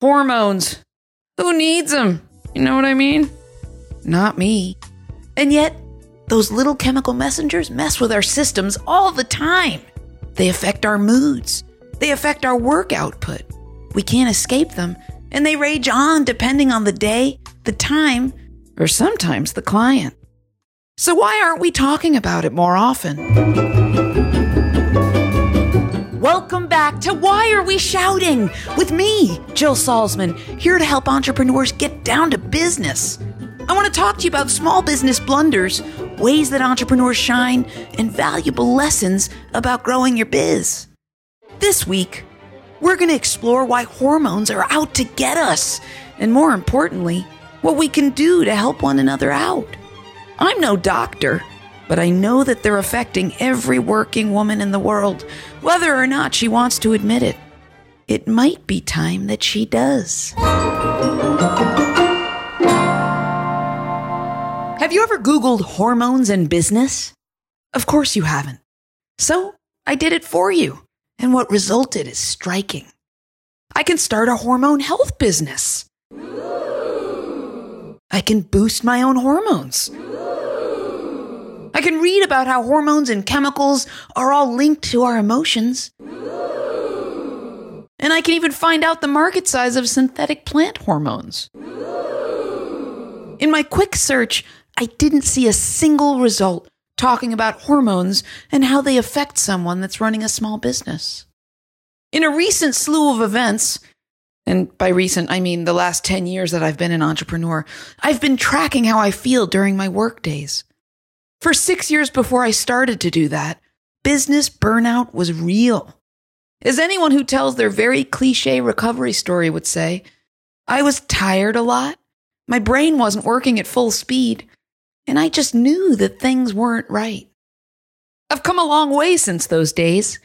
Hormones. Who needs them? You know what I mean? Not me. And yet, those little chemical messengers mess with our systems all the time. They affect our moods, they affect our work output. We can't escape them, and they rage on depending on the day, the time, or sometimes the client. So, why aren't we talking about it more often? Welcome back to Why Are We Shouting? with me, Jill Salzman, here to help entrepreneurs get down to business. I want to talk to you about small business blunders, ways that entrepreneurs shine, and valuable lessons about growing your biz. This week, we're going to explore why hormones are out to get us, and more importantly, what we can do to help one another out. I'm no doctor, but I know that they're affecting every working woman in the world, whether or not she wants to admit it. It might be time that she does. Have you ever Googled hormones and business? Of course you haven't. So I did it for you, and what resulted is striking. I can start a hormone health business. I can boost my own hormones. I can read about how hormones and chemicals are all linked to our emotions. And I can even find out the market size of synthetic plant hormones. In my quick search, I didn't see a single result talking about hormones and how they affect someone that's running a small business. In a recent slew of events, and by recent, I mean the last 10 years that I've been an entrepreneur, I've been tracking how I feel during my work days. For six years before I started to do that, business burnout was real. As anyone who tells their very cliche recovery story would say, I was tired a lot. My brain wasn't working at full speed, and I just knew that things weren't right. I've come a long way since those days.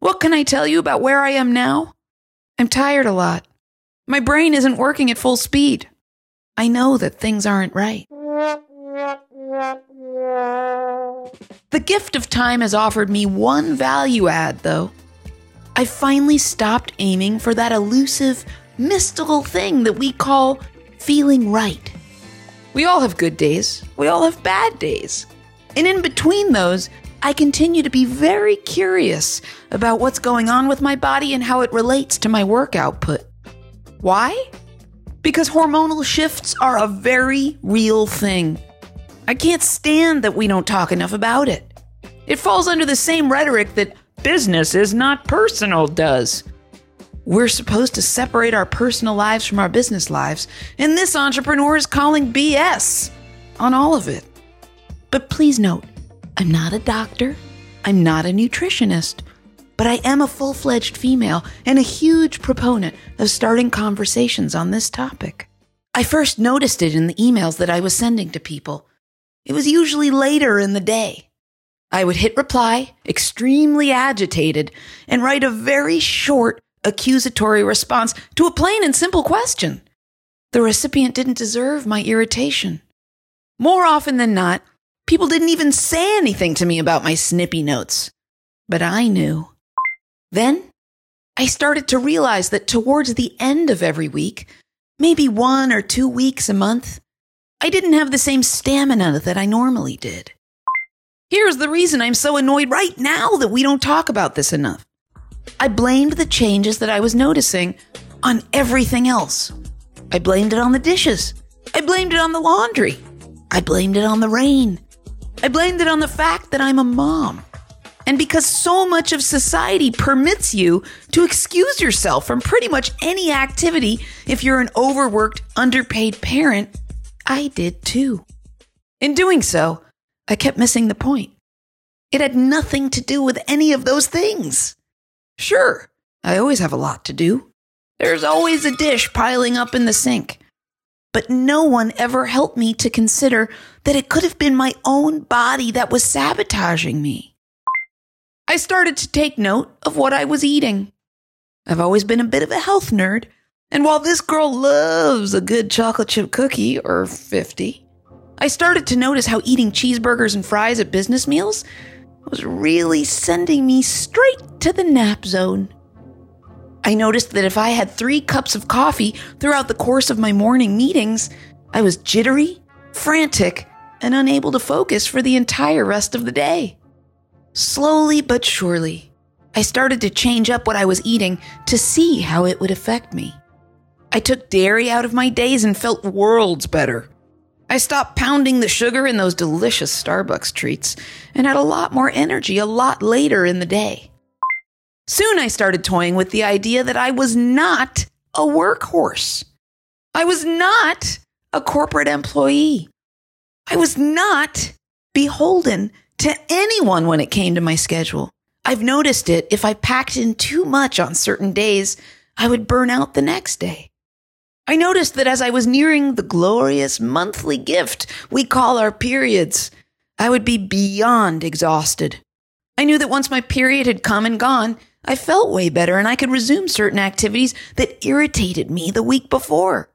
What can I tell you about where I am now? I'm tired a lot. My brain isn't working at full speed. I know that things aren't right. The gift of time has offered me one value add, though. I finally stopped aiming for that elusive, mystical thing that we call feeling right. We all have good days, we all have bad days. And in between those, I continue to be very curious about what's going on with my body and how it relates to my work output. Why? Because hormonal shifts are a very real thing. I can't stand that we don't talk enough about it. It falls under the same rhetoric that business is not personal does. We're supposed to separate our personal lives from our business lives, and this entrepreneur is calling BS on all of it. But please note, I'm not a doctor, I'm not a nutritionist, but I am a full fledged female and a huge proponent of starting conversations on this topic. I first noticed it in the emails that I was sending to people. It was usually later in the day. I would hit reply, extremely agitated, and write a very short accusatory response to a plain and simple question. The recipient didn't deserve my irritation. More often than not, people didn't even say anything to me about my snippy notes. But I knew. Then I started to realize that towards the end of every week, maybe one or two weeks a month, I didn't have the same stamina that I normally did. Here's the reason I'm so annoyed right now that we don't talk about this enough. I blamed the changes that I was noticing on everything else. I blamed it on the dishes. I blamed it on the laundry. I blamed it on the rain. I blamed it on the fact that I'm a mom. And because so much of society permits you to excuse yourself from pretty much any activity if you're an overworked, underpaid parent, I did too. In doing so, I kept missing the point. It had nothing to do with any of those things. Sure, I always have a lot to do. There's always a dish piling up in the sink. But no one ever helped me to consider that it could have been my own body that was sabotaging me. I started to take note of what I was eating. I've always been a bit of a health nerd, and while this girl loves a good chocolate chip cookie or 50, I started to notice how eating cheeseburgers and fries at business meals was really sending me straight to the nap zone. I noticed that if I had three cups of coffee throughout the course of my morning meetings, I was jittery, frantic, and unable to focus for the entire rest of the day. Slowly but surely, I started to change up what I was eating to see how it would affect me. I took dairy out of my days and felt worlds better. I stopped pounding the sugar in those delicious Starbucks treats and had a lot more energy a lot later in the day. Soon I started toying with the idea that I was not a workhorse. I was not a corporate employee. I was not beholden to anyone when it came to my schedule. I've noticed it if I packed in too much on certain days, I would burn out the next day. I noticed that as I was nearing the glorious monthly gift we call our periods, I would be beyond exhausted. I knew that once my period had come and gone, I felt way better and I could resume certain activities that irritated me the week before.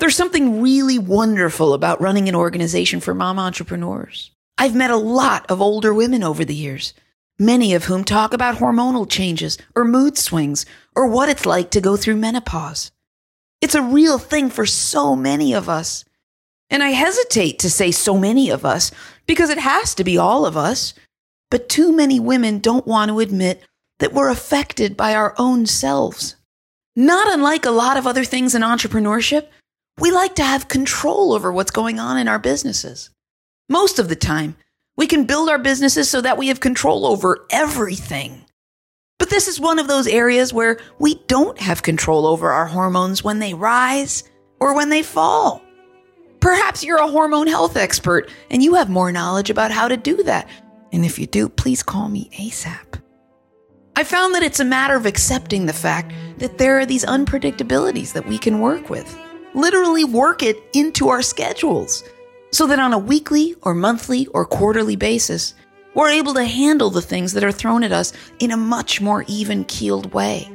There's something really wonderful about running an organization for mom entrepreneurs. I've met a lot of older women over the years, many of whom talk about hormonal changes or mood swings or what it's like to go through menopause. It's a real thing for so many of us. And I hesitate to say so many of us because it has to be all of us. But too many women don't want to admit that we're affected by our own selves. Not unlike a lot of other things in entrepreneurship, we like to have control over what's going on in our businesses. Most of the time, we can build our businesses so that we have control over everything. This is one of those areas where we don't have control over our hormones when they rise or when they fall. Perhaps you're a hormone health expert and you have more knowledge about how to do that. And if you do, please call me ASAP. I found that it's a matter of accepting the fact that there are these unpredictabilities that we can work with. Literally work it into our schedules so that on a weekly or monthly or quarterly basis, we're able to handle the things that are thrown at us in a much more even keeled way.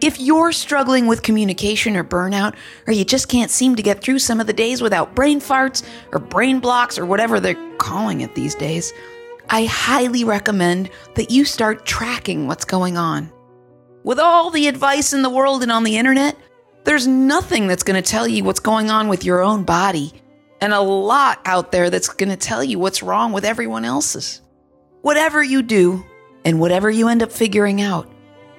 If you're struggling with communication or burnout, or you just can't seem to get through some of the days without brain farts or brain blocks or whatever they're calling it these days, I highly recommend that you start tracking what's going on. With all the advice in the world and on the internet, there's nothing that's going to tell you what's going on with your own body and a lot out there that's going to tell you what's wrong with everyone else's. Whatever you do and whatever you end up figuring out,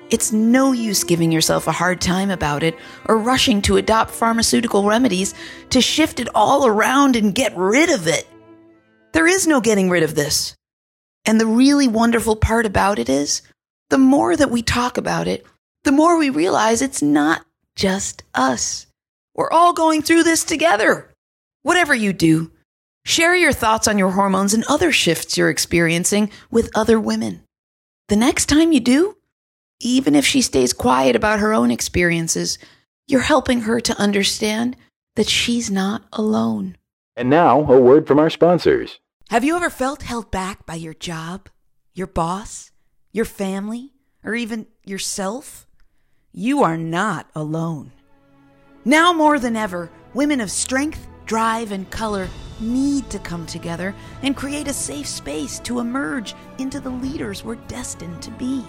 it's no use giving yourself a hard time about it or rushing to adopt pharmaceutical remedies to shift it all around and get rid of it. There is no getting rid of this. And the really wonderful part about it is the more that we talk about it, the more we realize it's not just us. We're all going through this together. Whatever you do, share your thoughts on your hormones and other shifts you're experiencing with other women. The next time you do, even if she stays quiet about her own experiences, you're helping her to understand that she's not alone. And now, a word from our sponsors. Have you ever felt held back by your job, your boss, your family, or even yourself? You are not alone. Now more than ever, women of strength drive, and color need to come together and create a safe space to emerge into the leaders we're destined to be.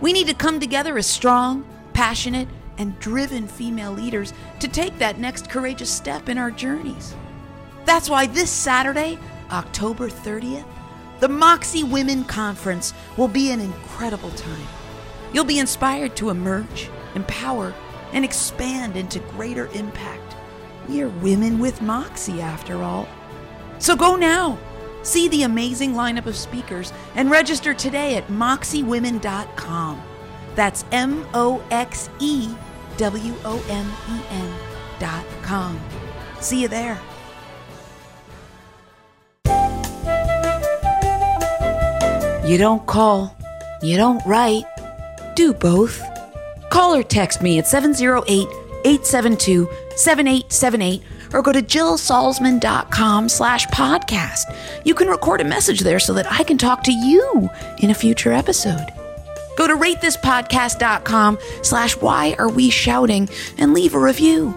We need to come together as strong, passionate, and driven female leaders to take that next courageous step in our journeys. That's why this Saturday, October 30th, the Moxie Women Conference will be an incredible time. You'll be inspired to emerge, empower, and expand into greater impact we're women with moxie, after all. So go now. See the amazing lineup of speakers and register today at moxiewomen.com. That's M O X E W O M E N dot com. See you there. You don't call, you don't write, do both. Call or text me at 708 872 7878 or go to jillsalzman.com slash podcast. You can record a message there so that I can talk to you in a future episode. Go to ratethispodcast.com slash why are we shouting and leave a review.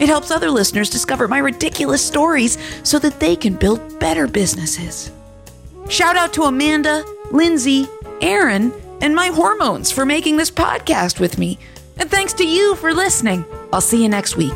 It helps other listeners discover my ridiculous stories so that they can build better businesses. Shout out to Amanda, Lindsay, Aaron, and my hormones for making this podcast with me. And thanks to you for listening. I'll see you next week.